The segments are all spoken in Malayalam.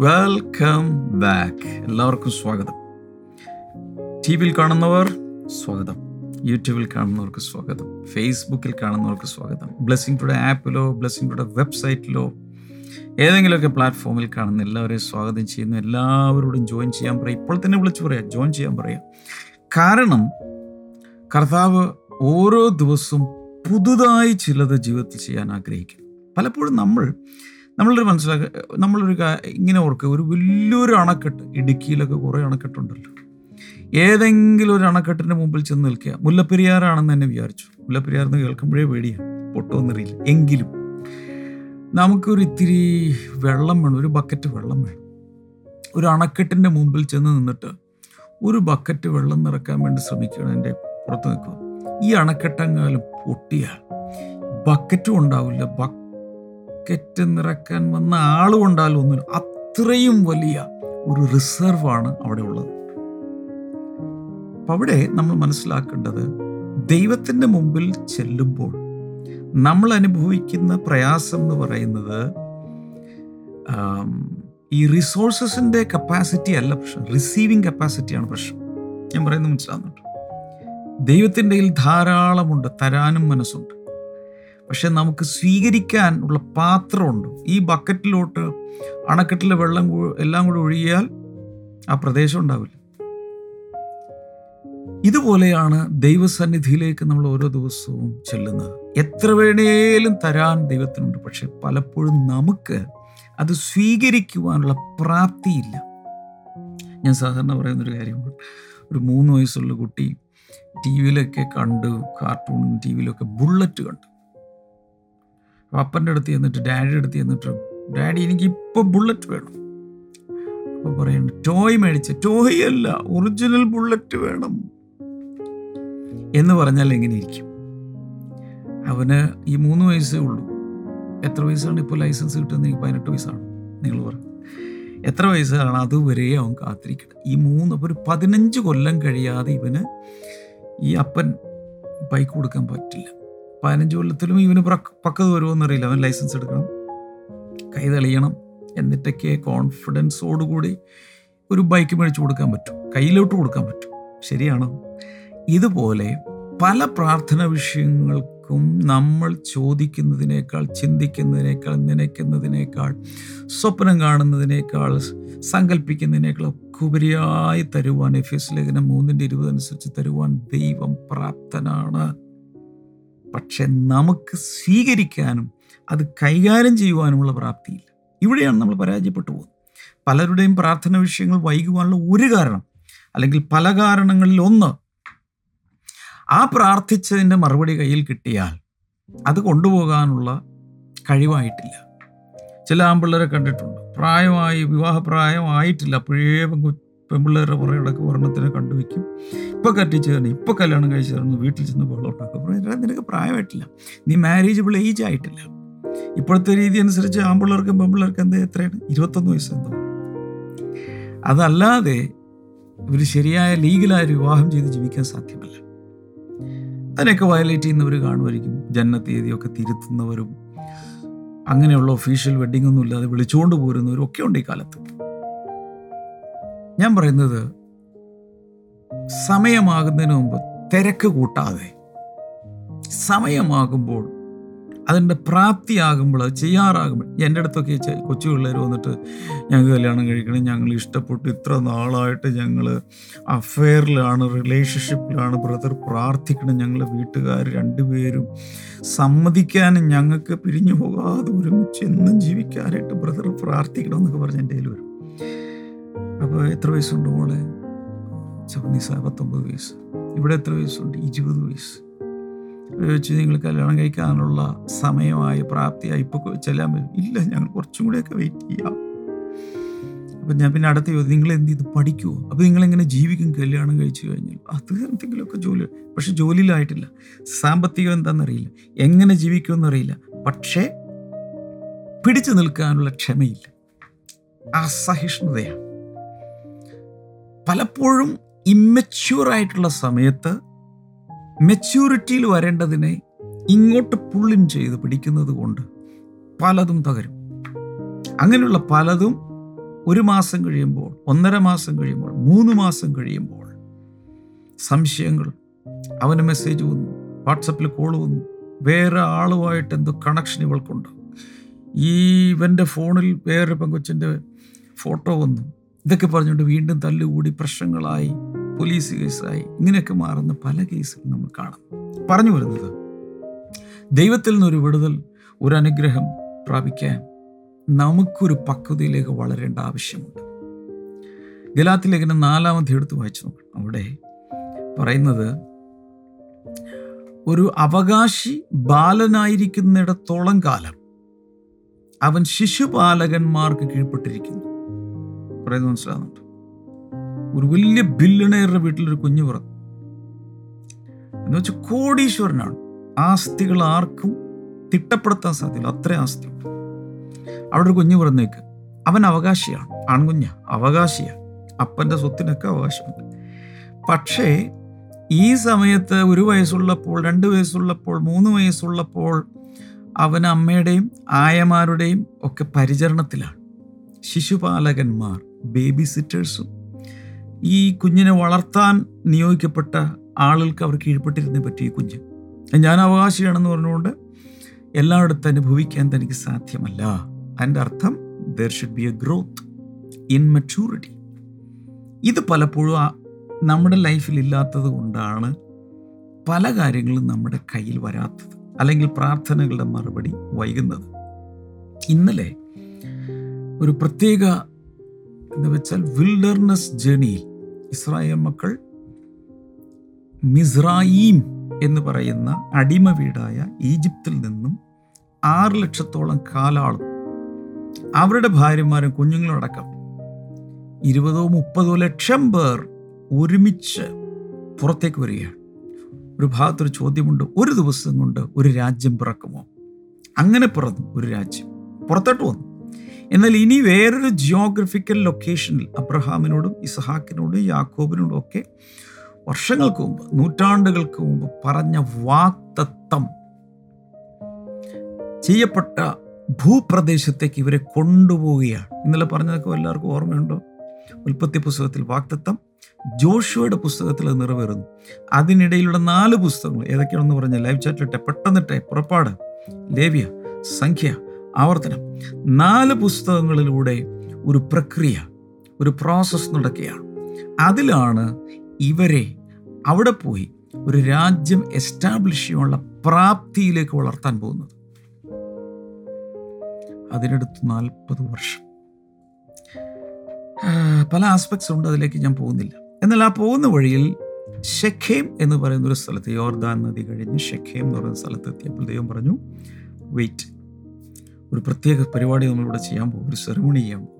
വെൽക്കം ബാക്ക് എല്ലാവർക്കും സ്വാഗതം. ടി വിയിൽ കാണുന്നവർ സ്വാഗതം. യൂട്യൂബിൽ കാണുന്നവർക്ക് സ്വാഗതം. ഫേസ്ബുക്കിൽ കാണുന്നവർക്ക് സ്വാഗതം. ബ്ലെസ്സിംഗ് ടുഡേ ആപ്പിലോ ബ്ലെസ്സിംഗ് ടുഡേ വെബ്സൈറ്റിലോ ഏതെങ്കിലുമൊക്കെ പ്ലാറ്റ്ഫോമിൽ കാണുന്ന എല്ലാവരെയും സ്വാഗതം ചെയ്യുന്നു. എല്ലാവരോടും ജോയിൻ ചെയ്യാൻ പറയാം ഇപ്പോൾ തന്നെ വിളിച്ചു പറയാം. ജോയിൻ ചെയ്യാൻ പറയാം കാരണം കർത്താവ് ഓരോ ദിവസവും പുതുതായി ചിലത് ജീവിതത്തിൽ ചെയ്യാൻ ആഗ്രഹിക്കുന്നു. പലപ്പോഴും നമ്മൾ നമ്മളൊരു മനസ്സിലാക്കുക നമ്മളൊരു ഇങ്ങനെ ഓർക്കുക ഒരു വലിയൊരു അണക്കെട്ട് ഇടുക്കിയിലൊക്കെ കുറേ അണക്കെട്ടുണ്ടല്ലോ. ഏതെങ്കിലും ഒരു അണക്കെട്ടിന്റെ മുമ്പിൽ ചെന്ന് നിൽക്കുക. മുല്ലപ്പെരിയാറാണെന്ന് തന്നെ വിചാരിച്ചു. മുല്ലപ്പെരിയാർ എന്ന് കേൾക്കുമ്പോഴേ പേടിയാണ് പൊട്ടുമെന്നറിയില്ല എങ്കിലും നമുക്കൊരു ഇത്തിരി വെള്ളം വേണം ഒരു ബക്കറ്റ് വെള്ളം വേണം. ഒരു അണക്കെട്ടിന്റെ മുമ്പിൽ ചെന്ന് നിന്നിട്ട് ഒരു ബക്കറ്റ് വെള്ളം നിറക്കാൻ വേണ്ടി ശ്രമിക്കുകയാണ് എന്റെ പുറത്ത് നിൽക്കുക. ഈ അണക്കെട്ടെങ്ങാലും പൊട്ടിയാൽ ബക്കറ്റും ഉണ്ടാവില്ല. ബക്കറ്റ് നിറക്കാൻ വന്ന ആളും ഉണ്ടാലും ഒന്നും അത്രയും വലിയ ഒരു റിസർവാണ് അവിടെ ഉള്ളത്. അപ്പം അവിടെ നമ്മൾ മനസ്സിലാക്കേണ്ടത് ദൈവത്തിന്റെ മുമ്പിൽ ചെല്ലുമ്പോൾ നമ്മൾ അനുഭവിക്കുന്ന പ്രയാസം എന്ന് പറയുന്നത് ഈ റിസോഴ്സസിന്റെ കപ്പാസിറ്റി അല്ല പ്രശ്നം. റിസീവിങ് കപ്പാസിറ്റിയാണ് പ്രശ്നം. ഞാൻ പറയുന്നത് മനസ്സിലാകുന്നുണ്ട് ദൈവത്തിന്റെ ധാരാളമുണ്ട് തരാനും മനസ്സുണ്ട്. പക്ഷെ നമുക്ക് സ്വീകരിക്കാൻ ഉള്ള പാത്രമുണ്ട്. ഈ ബക്കറ്റിലോട്ട് അണക്കെട്ടിലെ വെള്ളം എല്ലാം കൂടി ഒഴുകിയാൽ ആ പ്രദേശം ഉണ്ടാവില്ല. ഇതുപോലെയാണ് ദൈവസന്നിധിയിലേക്ക് നമ്മൾ ഓരോ ദിവസവും ചെല്ലുന്നത്. എത്ര വേണേലും തരാൻ ദൈവത്തിനുണ്ട് പക്ഷെ പലപ്പോഴും നമുക്ക് അത് സ്വീകരിക്കുവാനുള്ള പ്രാപ്തിയില്ല. ഞാൻ സാധാരണ പറയുന്നൊരു കാര്യമാണ് ഒരു മൂന്ന് വയസ്സുള്ള കുട്ടി ടി വിയിലൊക്കെ കണ്ട് കാർട്ടൂൺ ടി വിയിലൊക്കെ ബുള്ളറ്റ് കണ്ടു. അപ്പന്റെ അടുത്ത് ചെന്നിട്ട് ഡാഡിയുടെ അടുത്ത് ചെന്നിട്ട് ഡാഡി എനിക്ക് ഇപ്പോൾ ബുള്ളറ്റ് വേണം. അപ്പോൾ പറയുന്നു ടോയ് മേടിച്ച ടോയ് അല്ല ഒറിജിനൽ ബുള്ളറ്റ് വേണം. എന്ന് പറഞ്ഞാൽ എങ്ങനെ ഇരിക്കും അവന് ഈ മൂന്ന് വയസ്സേ ഉള്ളൂ. എത്ര വയസ്സാണ് ഇപ്പോൾ ലൈസൻസ് കിട്ടുന്നത്? പതിനെട്ട് വയസ്സാണ്. നിങ്ങൾ പറ. എത്ര വയസ്സാണ്? അതുവരെ അവൻ കാത്തിരിക്കണം. ഈ മൂന്ന് ഒരു പതിനഞ്ച് കൊല്ലം കഴിയാതെ ഇവന് ഈ അപ്പൻ ബൈക്ക് കൊടുക്കാൻ പറ്റില്ല. പതിനഞ്ച് കൊല്ലത്തിലും ഇവന് പക്കത് വരുമോ വരുമോയെന്നറിയില്ല അവൻ ലൈസൻസ് എടുക്കണം. കൈ തെളിയണം. എന്നിട്ടൊക്കെ കോൺഫിഡൻസോടുകൂടി ഒരു ബൈക്ക് മേടിച്ചു കൊടുക്കാൻ പറ്റും. കയ്യിലോട്ട് കൊടുക്കാൻ പറ്റും. ശരിയാണോ? ഇതുപോലെ പല പ്രാർത്ഥന വിഷയങ്ങൾക്കും നമ്മൾ ചോദിക്കുന്നതിനേക്കാൾ ചിന്തിക്കുന്നതിനേക്കാൾ നനയ്ക്കുന്നതിനേക്കാൾ സ്വപ്നം കാണുന്നതിനേക്കാൾ സങ്കല്പിക്കുന്നതിനേക്കാൾ ഒക്കെ ഉപരിയായി തരുവാൻ എഫ് എസ് ലേഖനം മൂന്നിന്റെ ഇരുപത് അനുസരിച്ച് തരുവാൻ ദൈവം പ്രാപ്തനാണ്. പക്ഷെ നമുക്ക് സ്വീകരിക്കാനും അത് കൈകാര്യം ചെയ്യുവാനുമുള്ള പ്രാപ്തിയില്ല. ഇവിടെയാണ് നമ്മൾ പരാജയപ്പെട്ടു പോകുന്നത്. പലരുടെയും പ്രാർത്ഥന വിഷയങ്ങൾ വൈകുവാനുള്ള ഒരു കാരണം അല്ലെങ്കിൽ പല കാരണങ്ങളിൽ ഒന്ന് ആ പ്രാർത്ഥിച്ചതിന്റെ മറുപടി കയ്യിൽ കിട്ടിയാൽ അത് കൊണ്ടുപോകാനുള്ള കഴിവായിട്ടില്ല. ചില ആമ്പിള്ളേരെ കണ്ടിട്ടുണ്ട് പ്രായമായി വിവാഹപ്രായമായിട്ടില്ല അപ്പോഴേ പെങ്കു പുറകെ പുറകിടക്ക് ഒരെണ്ണത്തിനെ കണ്ടുവയ്ക്കും ഇപ്പം കറ്റിച്ച് തന്നെ ഇപ്പം കല്യാണം കഴിച്ച് തരണം വീട്ടിൽ ചെന്ന് വെള്ളം ഉണ്ടാക്കും. നിനക്ക് പ്രായമായിട്ടില്ല. നീ മാരേജബിൾ ഏജ് ആയിട്ടില്ല. ഇപ്പോഴത്തെ രീതി അനുസരിച്ച് ആൺപിള്ളേർക്കും പെൺപിള്ളേർക്കും എന്താ എത്രയാണ്? ഇരുപത്തൊന്ന് വയസ്സ് എന്തോ. അതല്ലാതെ ഒരു ശരിയായ ലീഗലായ ഒരു വിവാഹം ചെയ്ത് ജീവിക്കാൻ സാധ്യമല്ല. അതിനൊക്കെ വയലേറ്റ് ചെയ്യുന്നവർ കാണുമായിരിക്കും. ജനനത്തീയതിയൊക്കെ തിരുത്തുന്നവരും അങ്ങനെയുള്ള ഒഫീഷ്യൽ വെഡിങ് ഒന്നും ഇല്ലാതെ വിളിച്ചുകൊണ്ട് പോരുന്നവരും ഒക്കെ ഉണ്ട് ഈ കാലത്ത്. ഞാൻ പറയുന്നത് സമയമാകുന്നതിന് മുമ്പ് തിരക്ക് കൂട്ടാതെ. സമയമാകുമ്പോൾ അതിന്റെ പ്രാപ്തിയാകുമ്പോൾ അത് ചെയ്യാറാകുമ്പോൾ എന്റെ അടുത്തൊക്കെ കൊച്ചു പിള്ളേർ വന്നിട്ട് ഞങ്ങൾക്ക് കല്യാണം കഴിക്കണം ഞങ്ങൾ ഇഷ്ടപ്പെട്ടു ഇത്ര നാളായിട്ട് ഞങ്ങൾ അഫെയറിലാണ് റിലേഷൻഷിപ്പിലാണ് ബ്രദർ പ്രാർത്ഥിക്കണം ഞങ്ങളെ വീട്ടുകാർ രണ്ടുപേരും സമ്മതിക്കാനും ഞങ്ങൾക്ക് പിരിഞ്ഞു പോകാതെ ഒരുമിച്ച് എന്നും ജീവിക്കാനായിട്ട് ബ്രദർ പ്രാർത്ഥിക്കണം എന്നൊക്കെ പറഞ്ഞ് എന്റെ കയ്യിൽ വരും. അപ്പോൾ എത്ര വയസ്സുണ്ട് മോളെ? ചവന്നീസ പത്തൊമ്പത് വയസ്സ്. ഇവിടെ എത്ര വയസ്സുണ്ട്? ഇരുപത് വയസ്സ്. വെച്ച് നിങ്ങൾ കല്യാണം കഴിക്കാനുള്ള സമയമായി പ്രാപ്തിയായി ഇപ്പോൾ ചെല്ലാൻ പറ്റും. ഇല്ല ഞങ്ങൾ കുറച്ചും കൂടെയൊക്കെ വെയിറ്റ് ചെയ്യാം. അപ്പം ഞാൻ പിന്നെ അടുത്ത ചോദ്യം നിങ്ങൾ എന്ത് ചെയ്ത്? പഠിക്കുമോ അപ്പോൾ നിങ്ങൾ എങ്ങനെ ജീവിക്കും കല്യാണം കഴിച്ചു കഴിഞ്ഞാൽ? അത് എന്തെങ്കിലുമൊക്കെ ജോലി. പക്ഷെ ജോലിയിലായിട്ടില്ല. സാമ്പത്തികം എന്താണെന്നറിയില്ല എങ്ങനെ ജീവിക്കുമെന്നറിയില്ല. പക്ഷേ പിടിച്ചു നിൽക്കാനുള്ള ക്ഷമയില്ല. അസഹിഷ്ണുതയാണ്. പലപ്പോഴും ഇമ്മച്യൂർ ആയിട്ടുള്ള സമയത്ത് മെച്യൂരിറ്റിയിൽ വരേണ്ടതിനെ ഇങ്ങോട്ട് പുള്ളിൻ ചെയ്ത് പിടിക്കുന്നത് കൊണ്ട് പലതും തകരും. അങ്ങനെയുള്ള പലതും ഒരു മാസം കഴിയുമ്പോൾ ഒന്നര മാസം കഴിയുമ്പോൾ മൂന്ന് മാസം കഴിയുമ്പോൾ സംശയങ്ങൾ അവന് മെസ്സേജ് വന്നു വാട്സപ്പിൽ കോൾ വന്നു വേറെ ആളുമായിട്ട് എന്തോ കണക്ഷൻ ഇവൾക്കുണ്ട്. ഈ ഇവന്റെ ഫോണിൽ വേറെ പെങ്കൊച്ചിന്റെ ഫോട്ടോ വന്നു. ഇതൊക്കെ പറഞ്ഞുകൊണ്ട് വീണ്ടും തല്ലുകൂടി പ്രശ്നങ്ങളായി പോലീസ് കേസായി ഇങ്ങനെയൊക്കെ മാറുന്ന പല കേസുകളും നമ്മൾ കാണാം. പറഞ്ഞു വരുന്നത് ദൈവത്തിൽ നിന്നൊരു വിടുതൽ ഒരു അനുഗ്രഹം പ്രാപിക്കാൻ നമുക്കൊരു പക്വതയിലേക്ക് വളരേണ്ട ആവശ്യമുണ്ട്. ഗലാത്തി ലേഖനം നാലാമത്തെ എടുത്ത് വായിച്ചു നോക്കണം അവിടെ പറയുന്നത് ഒരു അവകാശി ബാലനായിരിക്കുന്നിടത്തോളം കാലം അവൻ ശിശുപാലകന്മാർക്ക് കീഴ്പ്പെട്ടിരിക്കുന്നു. പറയുന്നത് മനസ്സിലാകുന്നുണ്ട് ഒരു വലിയ ബില്ലണയറുടെ വീട്ടിലൊരു കുഞ്ഞു പിറന്നു. എന്ന് വെച്ചാൽ കോടീശ്വരനാണ്. ആസ്തികൾ ആർക്കും തിട്ടപ്പെടുത്താൻ സാധ്യത അത്ര ആസ്തി അവിടെ ഒരു കുഞ്ഞു പിറന്നേക്ക്. അവൻ അവകാശിയാണ്. ആൺകുഞ്ഞ. അവകാശിയാണ് അപ്പന്റെ സ്വത്തിനൊക്കെ അവകാശമുണ്ട്. പക്ഷേ ഈ സമയത്ത് ഒരു വയസ്സുള്ളപ്പോൾ രണ്ട് വയസ്സുള്ളപ്പോൾ മൂന്ന് വയസ്സുള്ളപ്പോൾ അവൻ അമ്മയുടെയും ആയമാരുടെയും ഒക്കെ പരിചരണത്തിലാണ്. ശിശുപാലകന്മാർ ബേബി സിറ്റേഴ്സും ഈ കുഞ്ഞിനെ വളർത്താൻ നിയോഗിക്കപ്പെട്ട ആളുകൾക്ക് അവർ കീഴ്പ്പെട്ടിരുന്നേ പറ്റി ഈ കുഞ്ഞ്. ഞാൻ അവകാശിയാണെന്ന് പറഞ്ഞുകൊണ്ട് എല്ലായിടത്തും അനുഭവിക്കാൻ തനിക്ക് സാധ്യമല്ല. അതിന്റെ അർത്ഥം there should be a growth in maturity ഇത് പലപ്പോഴും നമ്മുടെ ലൈഫിൽ ഇല്ലാത്തത് കൊണ്ടാണ് പല കാര്യങ്ങളും നമ്മുടെ കയ്യിൽ വരാത്തത് അല്ലെങ്കിൽ പ്രാർത്ഥനകളുടെ മറുപടി വൈകുന്നത്. ഇന്നലെ ഒരു പ്രത്യേക എന്ന് വെച്ചാൽ വിൽഡർനെസ് ജേണിയിൽ ഇസ്രായേൽ മക്കൾ മിസ്രായീം എന്ന് പറയുന്ന അടിമ വീടായ ഈജിപ്തിൽ നിന്നും ആറ് ലക്ഷത്തോളം കാലാളും അവരുടെ ഭാര്യമാരും കുഞ്ഞുങ്ങളടക്കം ഇരുപതോ മുപ്പതോ ലക്ഷം പേർ ഒരുമിച്ച് പുറത്തേക്ക് വരികയാണ്. ഒരു ഭാഗത്തൊരു ചോദ്യമുണ്ട് ഒരു ദിവസം കൊണ്ട് ഒരു രാജ്യം പിറക്കുമോ? അങ്ങനെ പിറന്നു ഒരു രാജ്യം. പുറത്തോട്ട് വന്നു. എന്നാൽ ഇനി വേറൊരു ജിയോഗ്രഫിക്കൽ ലൊക്കേഷനിൽ അബ്രഹാമിനോടും ഇസഹാക്കിനോടും യാക്കോബിനോടും ഒക്കെ വർഷങ്ങൾക്ക് മുമ്പ് നൂറ്റാണ്ടുകൾക്ക് മുമ്പ് പറഞ്ഞ വാക്തത്വം ചെയ്യപ്പെട്ട ഭൂപ്രദേശത്തേക്ക് ഇവരെ കൊണ്ടുപോവുകയാണ്. ഇന്നലെ പറഞ്ഞതൊക്കെ എല്ലാവർക്കും ഓർമ്മയുണ്ടോ? ഉൽപ്പത്തി പുസ്തകത്തിൽ വാക്തത്വം ജോഷുവയുടെ പുസ്തകത്തിൽ അത് നിറവേറുന്നു. അതിനിടയിലുള്ള നാല് പുസ്തകങ്ങൾ ഏതൊക്കെയാണെന്ന് പറഞ്ഞാൽ ലൈവ് ചാറ്റിലിട്ടെ പെട്ടെന്നിട്ടെ പുറപ്പാട് ലേവ്യ സംഖ്യ ആവർത്തനം. നാല് പുസ്തകങ്ങളിലൂടെ ഒരു പ്രക്രിയ ഒരു പ്രോസസ്സ് നടക്കുകയാണ്. അതിലാണ് ഇവരെ അവിടെ പോയി ഒരു രാജ്യം എസ്റ്റാബ്ലിഷ് ചെയ്യാനുള്ള പ്രാപ്തിയിലേക്ക് വളർത്താൻ പോകുന്നത്. അതിനടുത്ത് നാൽപ്പത് വർഷം. പല ആസ്പെക്ട്സ് ഉണ്ട് അതിലേക്ക് ഞാൻ പോകുന്നില്ല. എന്നാൽ ആ പോകുന്ന വഴിയിൽ ഷെഖേം എന്ന് പറയുന്ന ഒരു സ്ഥലത്ത് യോർദാൻ നദി കഴിഞ്ഞ് ഷെഖേം എന്ന് പറയുന്ന സ്ഥലത്ത് എത്തിയപ്പോൾ ദൈവം പറഞ്ഞു വെയിറ്റ് ഒരു പ്രത്യേക പരിപാടി നമ്മളിവിടെ ചെയ്യാൻ പോകും ഒരു സെറമണി ചെയ്യാൻ പോകും.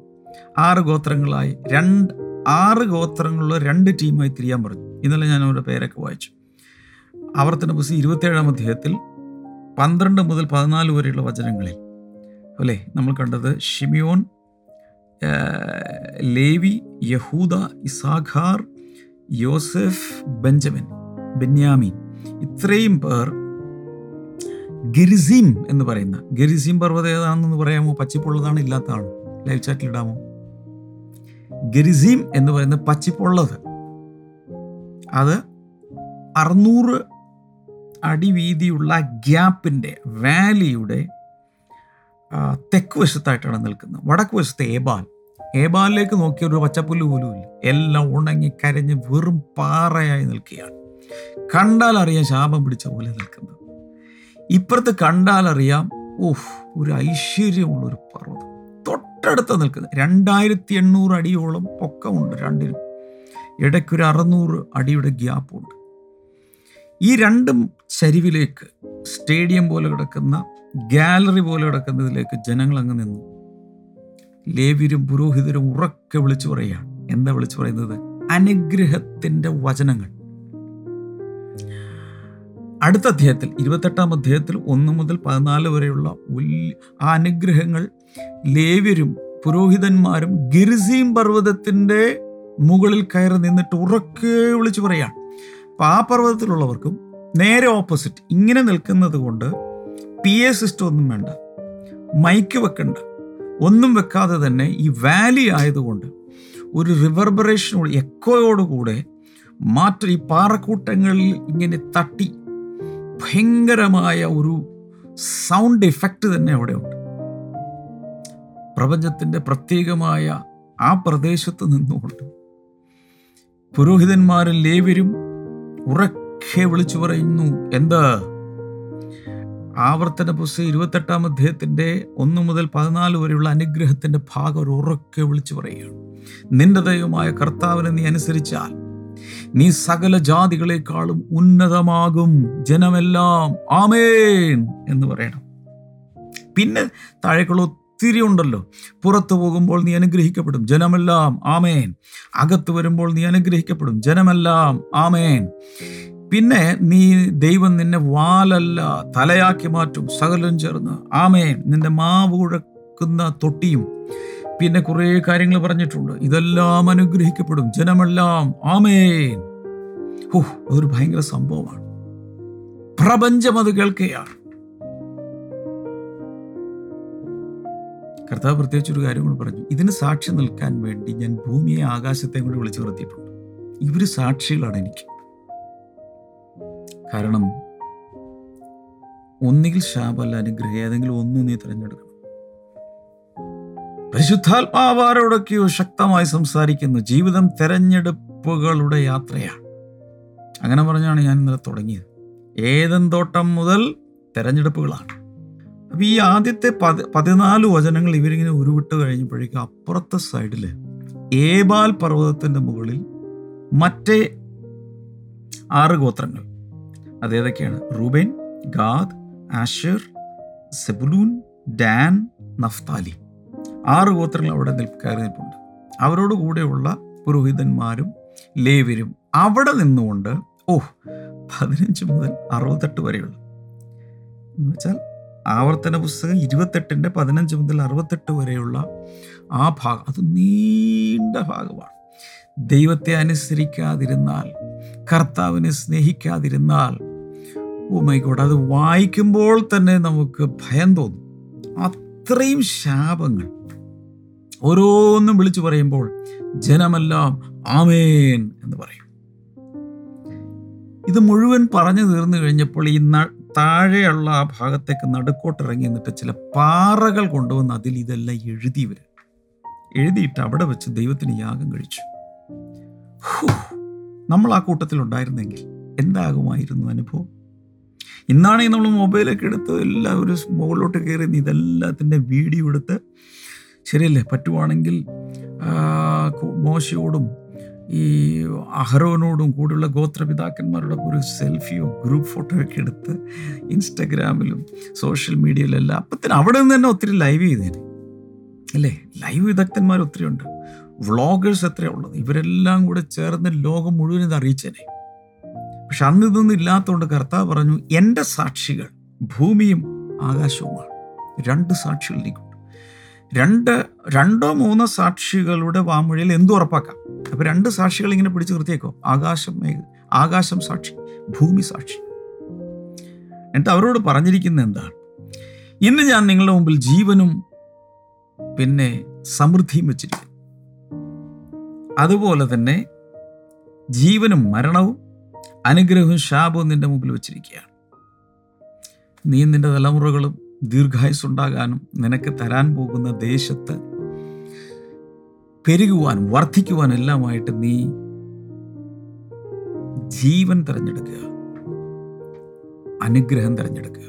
ആറ് ഗോത്രങ്ങളായി രണ്ട് ആറ് ഗോത്രങ്ങളുള്ള രണ്ട് ടീമായി തിരിയാൻ പറഞ്ഞു. ഇന്നലെ ഞാൻ അവരുടെ പേരൊക്കെ വായിച്ചു. ആവർത്തന പുസ്തകം ഇരുപത്തേഴാം അധ്യായത്തിൽ പന്ത്രണ്ട് മുതൽ പതിനാല് വരെയുള്ള വചനങ്ങളിൽ അല്ലേ? നമ്മൾ കണ്ടത് ഷിമിയോൻ ലേവി യഹൂദ ഇസാഖാർ യോസെഫ് ബെഞ്ചമിൻ ബെന്യാമീൻ. ഇത്രയും പേർ ഗിരിസീം എന്ന് പറയുന്ന ഗിരിസീം പർവതം ഏതാണെന്ന് പറയാമോ? പച്ചിപ്പുള്ളതാണ് ഇല്ലാത്തതാണ്. ലൈവ് ചാറ്റിൽ ഇടാമോ? ഗിരിസീം എന്ന് പറയുന്ന പച്ചിപ്പുള്ളത് അത് അറുന്നൂറ് അടി വീതിയുള്ള ഗ്യാപ്പിന്റെ വാലിയുടെ തെക്ക് വശത്തായിട്ടാണ് നിൽക്കുന്നത്. വടക്ക് വശത്ത് ഏബാൽ. ഏബാലിലേക്ക് നോക്കിയ ഒരു പച്ചപ്പുല്ല് പോലും ഇല്ല. എല്ലാം ഉണങ്ങി കരഞ്ഞ് വെറും പാറയായി നിൽക്കുകയാണ്. കണ്ടാൽ അറിയാൻ ശാപം പിടിച്ച പോലെ നിൽക്കുന്നത്. ഇപ്പുറത്ത് കണ്ടാൽ അറിയാം ഓഹ് ഒരു ഐശ്വര്യമുള്ള ഒരു പർവതം. തൊട്ടടുത്ത് നിൽക്കുന്നത് രണ്ടായിരത്തി എണ്ണൂറ് അടിയോളം പൊക്കമുണ്ട് രണ്ടിനും ഇടയ്ക്കൊരു അറുന്നൂറ് അടിയുടെ ഗ്യാപ്പുണ്ട്. ഈ രണ്ടും ചരിവിലേക്ക് സ്റ്റേഡിയം പോലെ കിടക്കുന്ന ഗാലറി പോലെ കിടക്കുന്നതിലേക്ക് ജനങ്ങൾ അങ്ങ് നിന്നു. ലേവ്യരും പുരോഹിതരും ഉറക്കെ വിളിച്ചു പറയുകയാണ്. എന്താ വിളിച്ചു പറയുന്നത്? അനുഗ്രഹത്തിന്റെ വചനങ്ങൾ. അടുത്ത അധ്യായത്തിൽ ഇരുപത്തെട്ടാം അധ്യായത്തിൽ ഒന്ന് മുതൽ പതിനാല് വരെയുള്ള ആ അനുഗ്രഹങ്ങൾ ലേവ്യരും പുരോഹിതന്മാരും ഗിരിസീം പർവതത്തിന്റെ മുകളിൽ കയറി നിന്നിട്ട് ഉറക്കെ വിളിച്ചു പറയാം അപ്പം ആ പർവതത്തിലുള്ളവർക്കും നേരെ ഓപ്പോസിറ്റ് ഇങ്ങനെ നിൽക്കുന്നത് കൊണ്ട് പി എ സിസ്റ്റം ഒന്നും വേണ്ട മൈക്ക് വെക്കണ്ട. ഒന്നും വെക്കാതെ തന്നെ ഈ വാലി ആയതുകൊണ്ട് ഒരു റിവർബറേഷനോട് എക്കോയോടുകൂടെ മാറ്റ ഈ പാറക്കൂട്ടങ്ങളിൽ ഇങ്ങനെ തട്ടി ഭയങ്കരമായ ഒരു സൗണ്ട് ഇഫക്റ്റ് തന്നെ അവിടെ ഉണ്ട്. പ്രപഞ്ചത്തിന്റെ പ്രത്യേകമായ ആ പ്രദേശത്ത് നിന്നുകൊണ്ട് പുരോഹിതന്മാരിൽ ലേവരും ഉറക്കെ വിളിച്ചു പറയുന്നു എന്ത്? ആവർത്തന പുസ്തകം ഇരുപത്തെട്ടാം അധ്യായത്തിന്റെ ഒന്ന് മുതൽ പതിനാല് വരെയുള്ള അനുഗ്രഹത്തിന്റെ ഭാഗം ഒരു ഉറക്കെ വിളിച്ചു പറയുകയാണ്. നിന്റെ ദൈവമായ കർത്താവിനെ നീ അനുസരിച്ചാൽ നീ സകല ജാതികളെക്കാളും ഉന്നതമാകും. ജനമെല്ലാം ആമേൻ എന്ന് പറയണം. പിന്നെ താഴേക്കുള്ള ഒത്തിരി ഉണ്ടല്ലോ. പുറത്തു പോകുമ്പോൾ നീ അനുഗ്രഹിക്കപ്പെടും. ജനമെല്ലാം ആമേൻ. അകത്ത് വരുമ്പോൾ നീ അനുഗ്രഹിക്കപ്പെടും. ജനമെല്ലാം ആമേൻ. പിന്നെ നീ ദൈവം നിന്നെ വാലല്ല തലയാക്കി മാറ്റും. സകലം ചേർന്ന് ആമേൻ. നിന്റെ മാവുഴക്കുന്ന തൊട്ടിയും പിന്നെ കുറേ കാര്യങ്ങൾ പറഞ്ഞിട്ടുണ്ട്. ഇതെല്ലാം അനുഗ്രഹിക്കപ്പെടും. ജനമെല്ലാം. ആമേൻ. ഓ അതൊരു ഭയങ്കര സംഭവമാണ്. പ്രപഞ്ചം അത് കേൾക്കുകയാണ് കർത്താവ് പ്രത്യേകിച്ച് ഒരു കാര്യം കൂടി പറഞ്ഞു. ഇതിന് സാക്ഷി നിൽക്കാൻ വേണ്ടി ഞാൻ ഭൂമിയെ ആകാശത്തെ കൂടി വിളിച്ചു നിർത്തിയിട്ടുണ്ട്. ഇവർ സാക്ഷികളാണ് എനിക്ക്. കാരണം ഒന്നുകിൽ ശാപല്ല അനുഗ്രഹം ഏതെങ്കിലും ഒന്നും നീ തിരഞ്ഞെടുക്കണം. പരിശുദ്ധാത്മാവാരോടൊക്കെയോ ശക്തമായി സംസാരിക്കുന്നു. ജീവിതം തെരഞ്ഞെടുപ്പുകളുടെ യാത്രയാണ്. അങ്ങനെ പറഞ്ഞാണ് ഞാൻ ഇന്നലെ തുടങ്ങിയത്. ഏതൻ തോട്ടം മുതൽ തെരഞ്ഞെടുപ്പുകളാണ്. അപ്പം ഈ ആദ്യത്തെ പതി പതിനാല് വചനങ്ങൾ ഇവരിങ്ങനെ ഉരുവിട്ട് കഴിഞ്ഞപ്പോഴേക്കും അപ്പുറത്തെ സൈഡിൽ ഏബാൽ പർവതത്തിന്റെ മുകളിൽ മറ്റേ ആറ് ഗോത്രങ്ങൾ. അതേതൊക്കെയാണ് Reuben Gad Asher Zebulun Dan Naphtali. ആറ് ഗോത്രങ്ങൾ അവിടെ നിൽക്കാറ് നിൽപ്പുണ്ട് അവരോട് കൂടെയുള്ള പുരോഹിതന്മാരും ലേവരും അവിടെ നിന്നുകൊണ്ട് ഓ പതിനഞ്ച് മുതൽ അറുപത്തെട്ട് വരെയുള്ള. എന്ന് വെച്ചാൽ ആവർത്തന പുസ്തകം ഇരുപത്തെട്ടിന്റെ പതിനഞ്ച് മുതൽ അറുപത്തെട്ട് വരെയുള്ള ആ ഭാഗം. അത് നീണ്ട ഭാഗമാണ്. ദൈവത്തെ അനുസരിക്കാതിരുന്നാൽ കർത്താവിനെ സ്നേഹിക്കാതിരുന്നാൽ ഓ മൈ ഗോഡ് അത് വായിക്കുമ്പോൾ തന്നെ നമുക്ക് ഭയം തോന്നും. അത്രയും ശാപങ്ങൾ. ഓരോന്നും വിളിച്ചു പറയുമ്പോൾ ജനമെല്ലാം ആമേൻ എന്ന് പറയും. ഇത് മുഴുവൻ പറഞ്ഞു തീർന്നു കഴിഞ്ഞപ്പോൾ ഈ താഴെയുള്ള ആ ഭാഗത്തേക്ക് നടുക്കോട്ടിറങ്ങി എന്നിട്ട് ചില പാറകൾ കൊണ്ടുവന്ന് അതിൽ ഇതെല്ലാം എഴുതി വരും എഴുതിയിട്ട് അവിടെ വെച്ച് ദൈവത്തിന് യാഗം കഴിച്ചു. നമ്മൾ ആ കൂട്ടത്തിൽ ഉണ്ടായിരുന്നെങ്കിൽ എന്താകുമായിരുന്നു അനുഭവം? ഇന്നാണെങ്കിൽ നമ്മൾ മൊബൈലൊക്കെ എടുത്ത് എല്ലാവരും മുകളിലോട്ട് കയറി ഇതെല്ലാത്തിന്റെ വീഡിയോ എടുത്ത് ശരിയല്ലേ? പറ്റുവാണെങ്കിൽ മോശയോടും ഈ അഹരോനോടും കൂടെയുള്ള ഗോത്രപിതാക്കന്മാരുടെ ഒരു സെൽഫിയോ ഗ്രൂപ്പ് ഫോട്ടോ ഒക്കെ എടുത്ത് ഇൻസ്റ്റഗ്രാമിലും സോഷ്യൽ മീഡിയയിലെല്ലാം അപ്പത്തിന് അവിടെ നിന്ന് തന്നെ ഒത്തിരി ലൈവ് ചെയ്തേനെ. അല്ലേ? ലൈവ് വിദഗ്ധന്മാർ ഒത്തിരി ഉണ്ട്. വ്ളോഗേഴ്സ് എത്രയാണ് ഉള്ളത്? ഇവരെല്ലാം കൂടെ ചേർന്ന് ലോകം മുഴുവൻ ഇത് അറിയിച്ചേനെ. പക്ഷെ അന്ന് ഇതൊന്നും ഇല്ലാത്തതുകൊണ്ട് കർത്താവ് പറഞ്ഞു എന്റെ സാക്ഷികൾ ഭൂമിയും ആകാശവുമാണ്. രണ്ട് സാക്ഷികൾ രണ്ട് രണ്ടോ മൂന്നോ സാക്ഷികളുടെ വാമൊഴിയിൽ എന്തു ഉറപ്പാക്കാം? അപ്പൊ രണ്ട് സാക്ഷികൾ ഇങ്ങനെ പിടിച്ചു നിർത്തിയേക്കോ? ആകാശം ആകാശം സാക്ഷി ഭൂമി സാക്ഷി. എന്നിട്ട് അവരോട് പറഞ്ഞിരിക്കുന്നത് എന്താണ്? ഇന്ന് ഞാൻ നിങ്ങളുടെ മുമ്പിൽ ജീവനും പിന്നെ സമൃദ്ധിയും വെച്ചിരിക്കും അതുപോലെ തന്നെ ജീവനും മരണവും അനുഗ്രഹവും ശാപവും നിന്റെ മുമ്പിൽ വെച്ചിരിക്കുകയാണ്. നീ നിന്റെ തലമുറകളും ദീർഘായുസുണ്ടാകാനും നിനക്ക് തരാൻ പോകുന്ന ദേശത്ത് പെരുകുവാനും വർദ്ധിക്കുവാനും എല്ലാമായിട്ട് നീ ജീവൻ തിരഞ്ഞെടുക്കുക. അനുഗ്രഹം തിരഞ്ഞെടുക്കുക.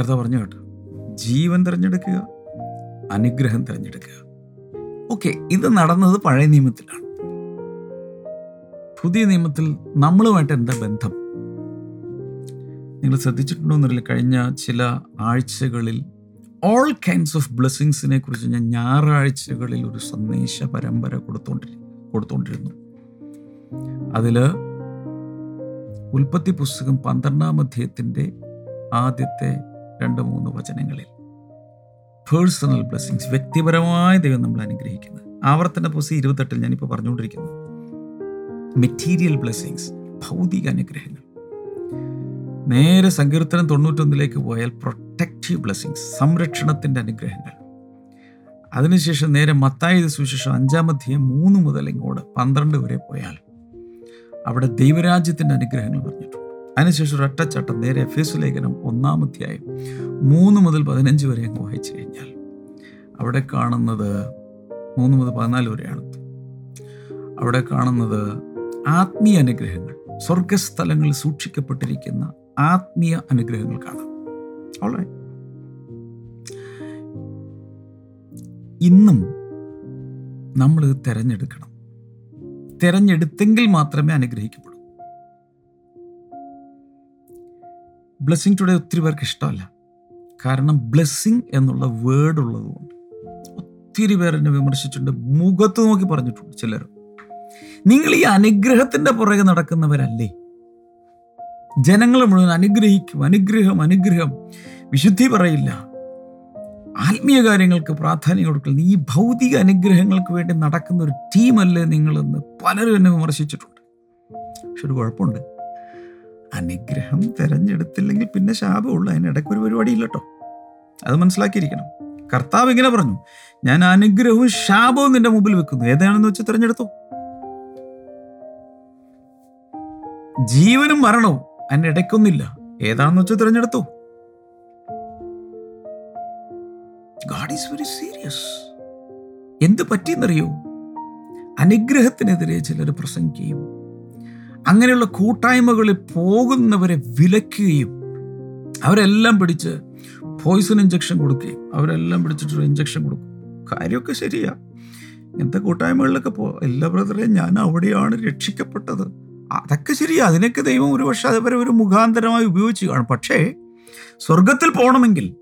കർത്ത പറഞ്ഞു കേട്ടോ ജീവൻ തിരഞ്ഞെടുക്കുക അനുഗ്രഹം തിരഞ്ഞെടുക്കുക. ഓക്കെ ഇത് നടന്നത് പഴയ നിയമത്തിലാണ്. പുതിയ നിയമത്തിൽ നമ്മളുമായിട്ട് എന്താ ബന്ധം? നിങ്ങൾ ശ്രദ്ധിച്ചിട്ടുണ്ടോ എന്നറിയില്ല കഴിഞ്ഞ ചില ആഴ്ചകളിൽ ഓൾ കൈൻഡ്സ് ഓഫ് ബ്ലെസ്സിങ്സിനെ കുറിച്ച് ഞാൻ ഞായറാഴ്ചകളിൽ ഒരു സന്ദേശ പരമ്പര കൊടുത്തോണ്ടി കൊടുത്തോണ്ടിരുന്നു. അതിൽ ഉൽപ്പത്തി പുസ്തകം പന്ത്രണ്ടാം അധ്യായത്തിന്റെ ആദ്യത്തെ രണ്ട് മൂന്ന് വചനങ്ങളിൽ പേഴ്സണൽ ബ്ലെസ്സിങ്സ് വ്യക്തിപരമായ ദൈവം നമ്മൾ അനുഗ്രഹിക്കുന്നത് ആവർത്തന പുസ്തകം ഇരുപത്തെട്ടിൽ ഞാനിപ്പോൾ പറഞ്ഞുകൊണ്ടിരിക്കുന്നു. മെറ്റീരിയൽ ബ്ലെസ്സിങ്സ് ഭൗതിക അനുഗ്രഹങ്ങൾ. നേരെ സങ്കീർത്തനം തൊണ്ണൂറ്റൊന്നിലേക്ക് പോയാൽ പ്രൊട്ടക്റ്റീവ് ബ്ലെസ്സിങ്സ് സംരക്ഷണത്തിന്റെ അനുഗ്രഹങ്ങൾ. അതിനുശേഷം നേരെ മത്തായത് സുവിശേഷം അഞ്ചാമധ്യം മൂന്ന് മുതൽ ഇങ്ങോട്ട് പന്ത്രണ്ട് വരെ പോയാൽ അവിടെ ദൈവരാജ്യത്തിന്റെ അനുഗ്രഹങ്ങൾ പറഞ്ഞിട്ടുണ്ട് അതിനുശേഷം ഒരു ഒറ്റച്ചട്ടം നേരെ എഫ് ലേഖനം ഒന്നാമധ്യായം മൂന്ന് മുതൽ പതിനഞ്ച് വരെ അങ്ങ് വായിച്ചു കഴിഞ്ഞാൽ അവിടെ കാണുന്നത് മൂന്ന് മുതൽ പതിനാല് വരെയാണ്. അവിടെ കാണുന്നത് ആത്മീയ അനുഗ്രഹങ്ങൾ സ്വർഗസ്ഥലങ്ങളിൽ സൂക്ഷിക്കപ്പെട്ടിരിക്കുന്ന ആത്മീയ അനുഗ്രഹങ്ങൾ കാണാം. ഓൾറെ ഇന്നും നമ്മൾ തിരഞ്ഞെടുക്കണം. തിരഞ്ഞെടുത്തെങ്കിൽ മാത്രമേ അനുഗ്രഹിക്കപ്പെടൂ. ബ്ലെസ്സിങ് ടുഡേ ഒത്തിരി പേർക്ക് ഇഷ്ടമല്ല. കാരണം ബ്ലെസ്സിങ് എന്നുള്ള വേർഡ് ഉള്ളതുകൊണ്ട് ഒത്തിരി പേർ എന്നെ വിമർശിച്ചിട്ടുണ്ട്. മുഖത്ത് നോക്കി പറഞ്ഞിട്ടുണ്ട് ചിലർ. നിങ്ങൾ ഈ അനുഗ്രഹത്തിന്റെ പുറകെ നടക്കുന്നവരല്ലേ? ജനങ്ങൾ മുഴുവൻ അനുഗ്രഹിക്കും അനുഗ്രഹം അനുഗ്രഹം. വിശുദ്ധി പറയില്ല. ആത്മീയ കാര്യങ്ങൾക്ക് പ്രാധാന്യം കൊടുക്കില്ല ഈ ഭൗതിക അനുഗ്രഹങ്ങൾക്ക് വേണ്ടി നടക്കുന്ന ഒരു ടീമല്ലേ നിങ്ങളെന്ന് പലരും എന്നെ വിമർശിച്ചിട്ടുണ്ട്. പക്ഷെ ഒരു കുഴപ്പമുണ്ട്. അനുഗ്രഹം തിരഞ്ഞെടുത്തില്ലെങ്കിൽ പിന്നെ ശാപമുള്ളൂ. അതിനിടയ്ക്ക് ഒരു പരിപാടിയില്ല കേട്ടോ അത് മനസ്സിലാക്കിയിരിക്കണം. കർത്താവ് ഇങ്ങനെ പറഞ്ഞു. ഞാൻ അനുഗ്രഹവും ശാപവും നിന്റെ മുമ്പിൽ വെക്കുന്നു. ഏതാണെന്ന് വെച്ച് തിരഞ്ഞെടുത്തോ? ജീവനും മരണവും. അതിന്റെ ഇടയ്ക്കൊന്നില്ല ഏതാണെന്ന് വെച്ചാൽ തിരഞ്ഞെടുത്തു. ഗാഡ് ഈസ് വെരി സീരിയസ് എന്ത് പറ്റിയെന്നറിയോ? അനുഗ്രഹത്തിനെതിരെ ചിലർ പ്രസംഗിക്കുകയും അങ്ങനെയുള്ള കൂട്ടായ്മകളിൽ പോകുന്നവരെ വിലക്കുകയും അവരെല്ലാം പിടിച്ച് പോയിസൺ ഇഞ്ചക്ഷൻ കൊടുക്കുകയും അവരെല്ലാം പിടിച്ചിട്ടൊരു ഇഞ്ചക്ഷൻ കൊടുക്കും. കാര്യമൊക്കെ ശരിയാ. ഇങ്ങനത്തെ കൂട്ടായ്മകളിലൊക്കെ പോ എല്ലാ ബ്രദറേ ഞാൻ അവിടെയാണ് രക്ഷിക്കപ്പെട്ടത്. അതൊക്കെ ശരിയാ. അതിനൊക്കെ ദൈവം ഒരു പക്ഷെ അതുവരെ ഒരു മുഖാന്തരമായി ഉപയോഗിച്ച് കാണും. പക്ഷേ സ്വർഗത്തിൽ പോകണമെങ്കിൽ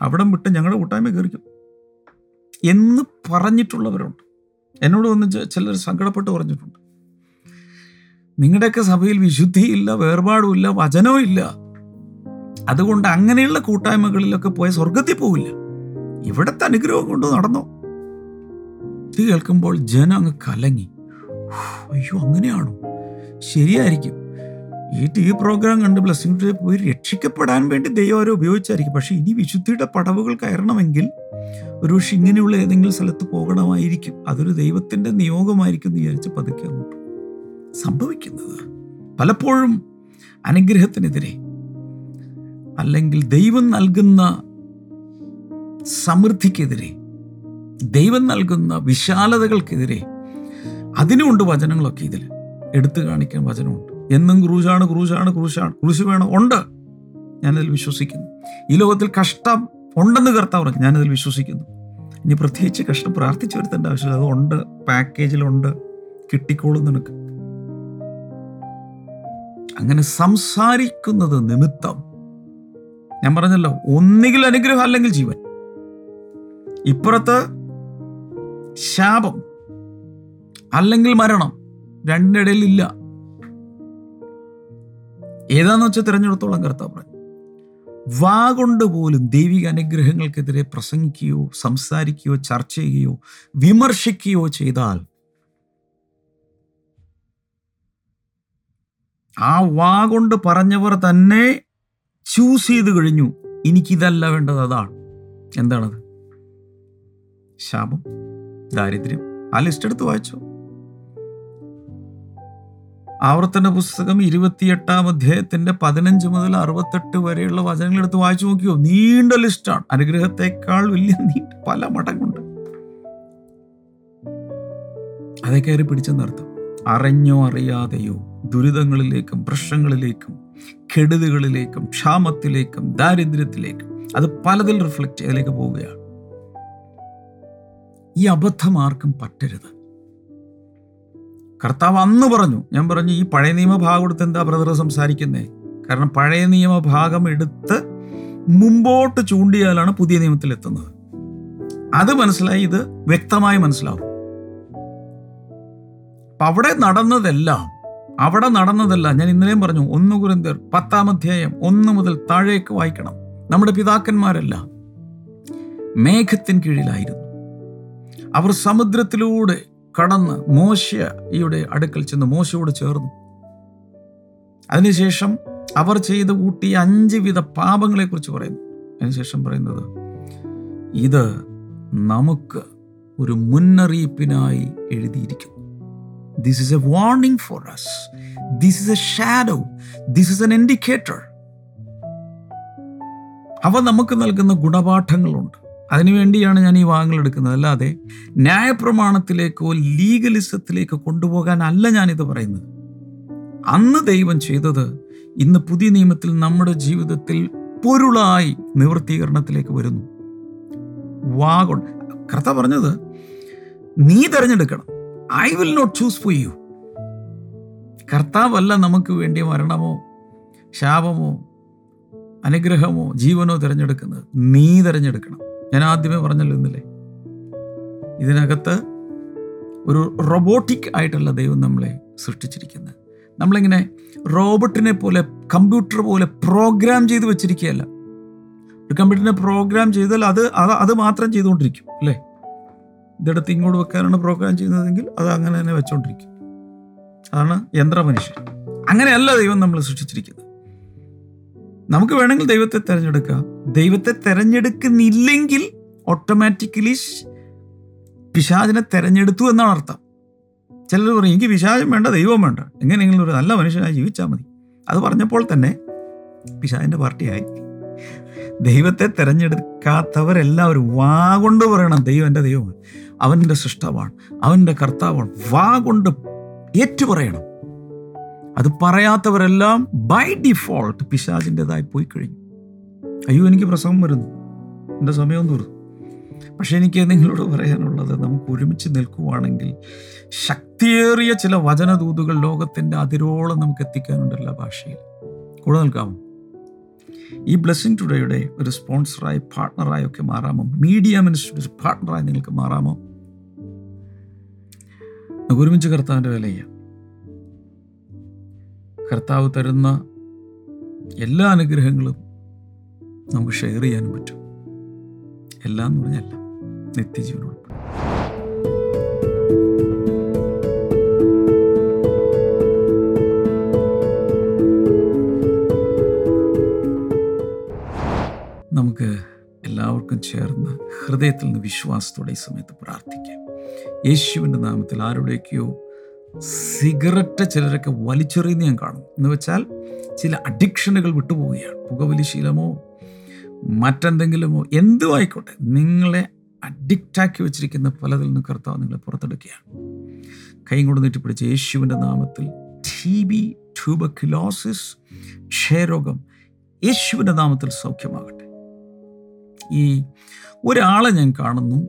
അവിടം വിട്ട് ഞങ്ങളുടെ കൂട്ടായ്മ കയറിക്കും. എന്ന് പറഞ്ഞിട്ടുള്ളവരുണ്ട്. എന്നോട് വന്ന് ചിലർ സങ്കടപ്പെട്ട് പറഞ്ഞിട്ടുണ്ട്. നിങ്ങളുടെയൊക്കെ സഭയിൽ വിശുദ്ധിയില്ല വേർപാടുമില്ല വചനവും ഇല്ല അതുകൊണ്ട് അങ്ങനെയുള്ള കൂട്ടായ്മകളിലൊക്കെ പോയ സ്വർഗത്തിൽ പോവില്ല. ഇവിടത്തെ അനുഗ്രഹം കൊണ്ട് നടന്നോ? ഇത് കേൾക്കുമ്പോൾ ജനം അങ്ങ് കലങ്ങി. അയ്യോ അങ്ങനെയാണോ? ശരിയായിരിക്കും. ഈ ടി വി പ്രോഗ്രാം കണ്ട് ബ്ലസ്സിംഗ് ട്രീ പോയി രക്ഷിക്കപ്പെടാൻ വേണ്ടി ദൈവം അവരെ ഉപയോഗിച്ചായിരിക്കും. പക്ഷെ ഇനി വിശുദ്ധിയുടെ പടവുകൾ കയറണമെങ്കിൽ ഒരു പക്ഷെ ഇങ്ങനെയുള്ള ഏതെങ്കിലും സ്ഥലത്ത് പോകണമായിരിക്കും. അതൊരു ദൈവത്തിന്റെ നിയോഗമായിരിക്കും വിചാരിച്ച് പതുക്കെ അങ്ങോട്ട് സംഭവിക്കുന്നത്. പലപ്പോഴും അനുഗ്രഹത്തിനെതിരെ അല്ലെങ്കിൽ ദൈവം നൽകുന്ന സമൃദ്ധിക്കെതിരെ ദൈവം നൽകുന്ന വിശാലതകൾക്കെതിരെ അതിനുമുണ്ട് വചനങ്ങളൊക്കെ ഇതിൽ എടുത്തു കാണിക്കാൻ വചനമുണ്ട്. എന്നും ക്രൂശാണ് ക്രൂശാണ് ക്രൂശാണ്. ക്രൂശ് വേണം ഉണ്ട്. ഞാനതിൽ വിശ്വസിക്കുന്നു. ഈ ലോകത്തിൽ കഷ്ടം ഉണ്ടെന്ന് കർത്താവ് പറഞ്ഞു. ഞാനതിൽ വിശ്വസിക്കുന്നു. ഇനി പ്രത്യേകിച്ച് കഷ്ടം പ്രാർത്ഥിച്ചു വരുത്തേണ്ട ആവശ്യമില്ല. ഉണ്ട് പാക്കേജിലുണ്ട് കിട്ടിക്കോളും നിനക്ക്. അങ്ങനെ സംസാരിക്കുന്നത് നിമിത്തം. ഞാൻ പറഞ്ഞല്ലോ ഒന്നുകിൽ അനുഗ്രഹം അല്ലെങ്കിൽ ജീവൻ. ഇപ്പുറത്ത് ശാപം അല്ലെങ്കിൽ മരണം. രണ്ടിനിടയിൽ ഇല്ല ഏതാന്ന് വെച്ചാൽ തിരഞ്ഞെടുത്തോളം കർത്താവ്. പറഞ്ഞു വാ കൊണ്ട് പോലും ദൈവിക അനുഗ്രഹങ്ങൾക്കെതിരെ പ്രസംഗിക്കുകയോ സംസാരിക്കുകയോ ചർച്ച ചെയ്യുകയോ വിമർശിക്കുകയോ ചെയ്താൽ ആ വാ കൊണ്ട് പറഞ്ഞവർ തന്നെ ചൂസ് ചെയ്ത് കഴിഞ്ഞു. എനിക്കിതല്ല വേണ്ടത് അതാണ്. എന്താണത്? ശാപം? ദാരിദ്ര്യം? ആ ലിസ്റ്റ് എടുത്ത് വായിച്ചോ. ആവർത്തന പുസ്തകം ഇരുപത്തിയെട്ടാം അധ്യായത്തിന്റെ പതിനഞ്ച് മുതൽ അറുപത്തെട്ട് വരെയുള്ള വചനങ്ങൾ എടുത്ത് വായിച്ചു നോക്കിയോ? നീണ്ട ലിസ്റ്റാണ് അനുഗ്രഹത്തെക്കാൾ വലിയ നീണ്ട പല മടങ്ങുണ്ട് അതേ കയറി പിടിച്ചെന്നർത്ഥം അറിഞ്ഞോ അറിയാതെയോ ദുരിതങ്ങളിലേക്കും പ്രശ്നങ്ങളിലേക്കും കെടുതികളിലേക്കും ക്ഷാമത്തിലേക്കും ദാരിദ്ര്യത്തിലേക്കും അത് പലതിൽ റിഫ്ലക്റ്റ് ചെയ്തിലേക്ക് പോവുകയാണ്. ഈ അബദ്ധം ആർക്കും പറ്റരുത്. കർത്താവ് അന്ന് പറഞ്ഞു ഞാൻ പറഞ്ഞു ഈ പഴയ നിയമഭാഗം എടുത്ത് എന്താ ബ്രദർ സംസാരിക്കുന്നേ? കാരണം പഴയ നിയമ ഭാഗം എടുത്ത് മുമ്പോട്ട് ചൂണ്ടിയാലാണ് പുതിയ നിയമത്തിൽ എത്തുന്നത് അത് മനസ്സിലായി ഇത് വ്യക്തമായി മനസ്സിലാവും. അപ്പൊ അവിടെ നടന്നതെല്ലാം അവിടെ നടന്നതെല്ലാം ഞാൻ ഇന്നലെയും പറഞ്ഞു ഒന്ന് കുരിന്തർ പത്താം അധ്യായം ഒന്ന് മുതൽ താഴേക്ക് വായിക്കണം. നമ്മുടെ പിതാക്കന്മാരെല്ലാം മേഘത്തിൻ കീഴിലായിരുന്നു. അവർ സമുദ്രത്തിലൂടെ കടന്ന് മോശയുടെ അടുക്കൽ ചെന്ന് മോശയോട് ചേർന്നു. അതിനുശേഷം അവർ ചെയ്ത് കൂട്ടിയ അഞ്ച് വിധ പാപങ്ങളെക്കുറിച്ച് പറയുന്നു. അതിനുശേഷം പറയുന്നത് ഇത് നമുക്ക് ഒരു മുന്നറിയിപ്പിനായി എഴുതിയിരിക്കുന്നു. This is a warning for us this is a shadow this is an indicator അവ നമുക്ക് നൽകുന്ന ഗുണപാഠങ്ങളുണ്ട്. അതിനുവേണ്ടിയാണ് ഞാൻ ഈ വാങ്ങൽ എടുക്കുന്നത്. അല്ലാതെ ന്യായപ്രമാണത്തിലേക്കോ ലീഗലിസത്തിലേക്കോ കൊണ്ടുപോകാൻ അല്ല ഞാനിത് പറയുന്നത്. അന്ന് ദൈവം ചെയ്തത് ഇന്ന് പുതിയ നിയമത്തിൽ നമ്മുടെ ജീവിതത്തിൽ പൊരുളായി നിവൃത്തീകരണത്തിലേക്ക് വരുന്നു. വാഗോൺ കർത്ത പറഞ്ഞത് നീ തിരഞ്ഞെടുക്കണം. I will not choose for you കർത്താവല്ല നമുക്ക് വേണ്ടി മരണമോ ശാപമോ അനുഗ്രഹമോ ജീവനോ തിരഞ്ഞെടുക്കുന്നത്. നീ തിരഞ്ഞെടുക്കണം. ഞാൻ ആദ്യമേ പറഞ്ഞല്ലോ ഇന്നലെ. ഇതിനകത്ത് ഒരു റോബോട്ടിക് ആയിട്ടുള്ള ദൈവം നമ്മളെ സൃഷ്ടിച്ചിരിക്കുന്നത്. നമ്മളിങ്ങനെ റോബോട്ടിനെ പോലെ കമ്പ്യൂട്ടർ പോലെ പ്രോഗ്രാം ചെയ്ത് വെച്ചിരിക്കുകയല്ല. ഒരു കമ്പ്യൂട്ടറിനെ പ്രോഗ്രാം ചെയ്താൽ അത് അത് അത് മാത്രം ചെയ്തുകൊണ്ടിരിക്കും അല്ലേ? ഇതെടുത്ത് ഇങ്ങോട്ട് വെക്കാനാണ് പ്രോഗ്രാം ചെയ്യുന്നതെങ്കിൽ അത് അങ്ങനെ തന്നെ വെച്ചുകൊണ്ടിരിക്കും അതാണ് യന്ത്ര മനുഷ്യൻ അങ്ങനെയല്ല ദൈവം നമ്മൾ സൃഷ്ടിച്ചിരിക്കുന്നത്. നമുക്ക് വേണമെങ്കിൽ ദൈവത്തെ തിരഞ്ഞെടുക്കാം. ദൈവത്തെ തിരഞ്ഞെടുക്കുന്നില്ലെങ്കിൽ ഓട്ടോമാറ്റിക്കലി പിശാചിനെ തിരഞ്ഞെടുത്തു എന്നാണ് അർത്ഥം. ചിലർ പറയും എനിക്ക് പിശാചം വേണ്ട ദൈവം വേണ്ട. എങ്ങനെയെങ്കിലും ഒരു നല്ല മനുഷ്യനായി ജീവിച്ചാൽ മതി. അത് പറഞ്ഞപ്പോൾ തന്നെ പിശാചിന്റെ പാർട്ടിയായി. ദൈവത്തെ തിരഞ്ഞെടുക്കാത്തവരെല്ലാവരും വാ കൊണ്ട് പറയണം ദൈവം എന്റെ ദൈവമാണ് അവന്റെ സൃഷ്ടമാണ് അവന്റെ കർത്താവാണ്. വാ കൊണ്ട് ഏറ്റു പറയണം. അത് പറയാത്തവരെല്ലാം ബൈ ഡിഫോൾട്ട് പിശാചിന്റെതായി പോയി കഴിഞ്ഞു. അയ്യോ എനിക്ക് പ്രസവം വരുന്നു. എന്റെ സമയം തീർന്നു. പക്ഷേ എനിക്ക് നിങ്ങളോട് പറയാനുള്ളത് നമുക്ക് ഒരുമിച്ച് നിൽക്കുവാണെങ്കിൽ ശക്തിയേറിയ ചില വചനദൂതുകൾ ലോകത്തിന്റെ അതിരോളം നമുക്ക് എത്തിക്കാനുണ്ട് എല്ലാ ഭാഷയിൽ. കൂടെ നിൽക്കാമോ? ഈ ബ്ലെസ്സിങ് ടുഡേയുടെ ഒരു സ്പോൺസറായി പാർട്ട്ണറായി ഒക്കെ മാറാമോ? മീഡിയ മിനിസ്റ്റർ പാർട്ട്ണറായി നിങ്ങൾക്ക് മാറാമോ? നമുക്ക് ഒരുമിച്ച് കർത്താവിന്റെ വില ചെയ്യാം. കർത്താവ് തരുന്ന എല്ലാ അനുഗ്രഹങ്ങളും നമുക്ക് ഷെയർ ചെയ്യാനും പറ്റും. എല്ലാം എന്ന് പറഞ്ഞല്ല ഉൾപ്പെടെ നമുക്ക് എല്ലാവർക്കും ചേർന്ന് ഹൃദയത്തിൽ നിന്ന് വിശ്വാസത്തോടെ ഈ സമയത്ത് പ്രാർത്ഥിക്കാം. യേശുവിന്റെ നാമത്തിൽ ആരുടെയൊക്കെയോ സിഗരറ്റ് ചിലരൊക്കെ വലിച്ചെറിയുന്ന ഞാൻ കാണും എന്ന് വെച്ചാൽ ചില അഡിക്ഷനുകൾ വിട്ടുപോവുകയാണ്. പുകവലി ശീലമോ മറ്റെന്തെങ്കിലുമോ എന്തു ആയിക്കോട്ടെ നിങ്ങളെ അഡിക്റ്റാക്കി വെച്ചിരിക്കുന്ന പലതിൽ നിന്ന് കർത്താവ് നിങ്ങളെ പുറത്തെടുക്കുകയാണ്. കൈ കൊണ്ട് നീട്ടിപ്പിടിച്ച് യേശുവിന്റെ നാമത്തിൽ ടി ബി ട്യൂബക്യുലോസിസ് ക്ഷയരോഗം യേശുവിന്റെ നാമത്തിൽ സൗഖ്യമാകട്ടെ. ഈ ഒരാളെ ഞാൻ കാണുന്നു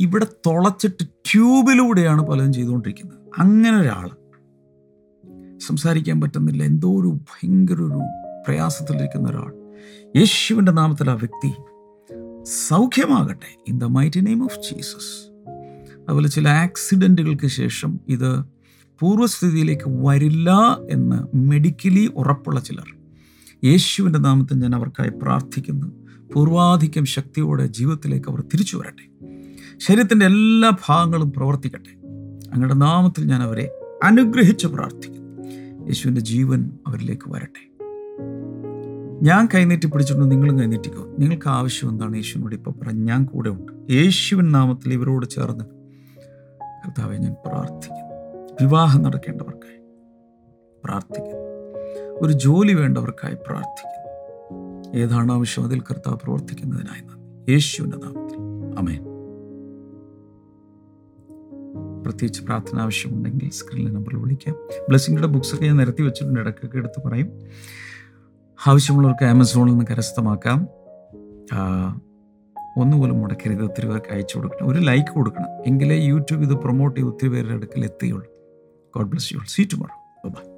ഇവിടെ തുളച്ചിട്ട് ട്യൂബിലൂടെയാണ് പലതും ചെയ്തുകൊണ്ടിരിക്കുന്നത്. അങ്ങനെ ഒരാൾ സംസാരിക്കാൻ പറ്റുന്നില്ല എന്തോ ഒരു ഭയങ്കര ഒരു പ്രയാസത്തിലിരിക്കുന്ന ഒരാൾ. യേശുവിന്റെ നാമത്തിൽ ആ വ്യക്തി സൗഖ്യമാകട്ടെ in the mighty name of Jesus. അതുപോലെ ചില ആക്സിഡന്റുകൾക്ക് ശേഷം ഇത് പൂർവസ്ഥിതിയിലേക്ക് വരില്ല എന്ന് മെഡിക്കലി ഉറപ്പുള്ള ചിലർ യേശുവിന്റെ നാമത്തിൽ ഞാൻ അവർക്കായി പ്രാർത്ഥിക്കുന്നു. പൂർവാധിക്യം ശക്തിയോടെ ജീവിതത്തിലേക്ക് അവർ തിരിച്ചു വരട്ടെ. ശരീരത്തിന്റെ എല്ലാ ഭാഗങ്ങളും പ്രവർത്തിക്കട്ടെ. അങ്ങയുടെ നാമത്തിൽ ഞാൻ അവരെ അനുഗ്രഹിച്ച് പ്രാർത്ഥിക്കുന്നു. യേശുവിന്റെ ജീവൻ അവരിലേക്ക് വരട്ടെ. ഞാൻ കൈനീട്ടി പിടിച്ചിട്ടുണ്ട് നിങ്ങളും കൈനീട്ടിക്കോ. നിങ്ങൾക്ക് ആവശ്യം എന്താണ്? യേശുവിനോട് ഇപ്പോൾ പറഞ്ഞു ഞാൻ കൂടെ ഉണ്ട്. യേശുവിൻ നാമത്തിൽ ഇവരോട് ചേർന്ന് കർത്താവെ ഞാൻ പ്രാർത്ഥിക്കുന്നു. വിവാഹം നടക്കേണ്ടവർക്കായി പ്രാർത്ഥിക്കുന്നു. ഒരു ജോലി വേണ്ടവർക്കായി പ്രാർത്ഥിക്കുന്നു. ഏതാണ് ആവശ്യം? അതിൽ കർത്താവ് പ്രവർത്തിക്കുന്നതിനായി നന്ദി. യേശുവിന്റെ നാമത്തിൽ. അമേൻ പ്രത്യേകിച്ച് പ്രാർത്ഥന ആവശ്യമുണ്ടെങ്കിൽ സ്ക്രീനിലെ നമ്പറിൽ വിളിക്കാം. ബ്ലെസ്സിങ്ങളുടെ ബുക്സൊക്കെ ഞാൻ നിരത്തി വെച്ചിട്ടുണ്ട്. ഇടയ്ക്കൊക്കെ എടുത്ത് പറയും. ആവശ്യമുള്ളവർക്ക് ആമസോണിൽ നിന്ന് കരസ്ഥമാക്കാം. ഒന്നുപോലും മുടക്കരുത്. ഒത്തിരി പേർക്ക് അയച്ചു കൊടുക്കണം. ഒരു ലൈക്ക് കൊടുക്കണം. എങ്കിലേ യൂട്യൂബ് ഇത് പ്രൊമോട്ട് ചെയ്ത് ഒത്തിരി പേരുടെ അടുക്കൽ എത്തുകയുള്ളൂ. God bless you see tomorrow bye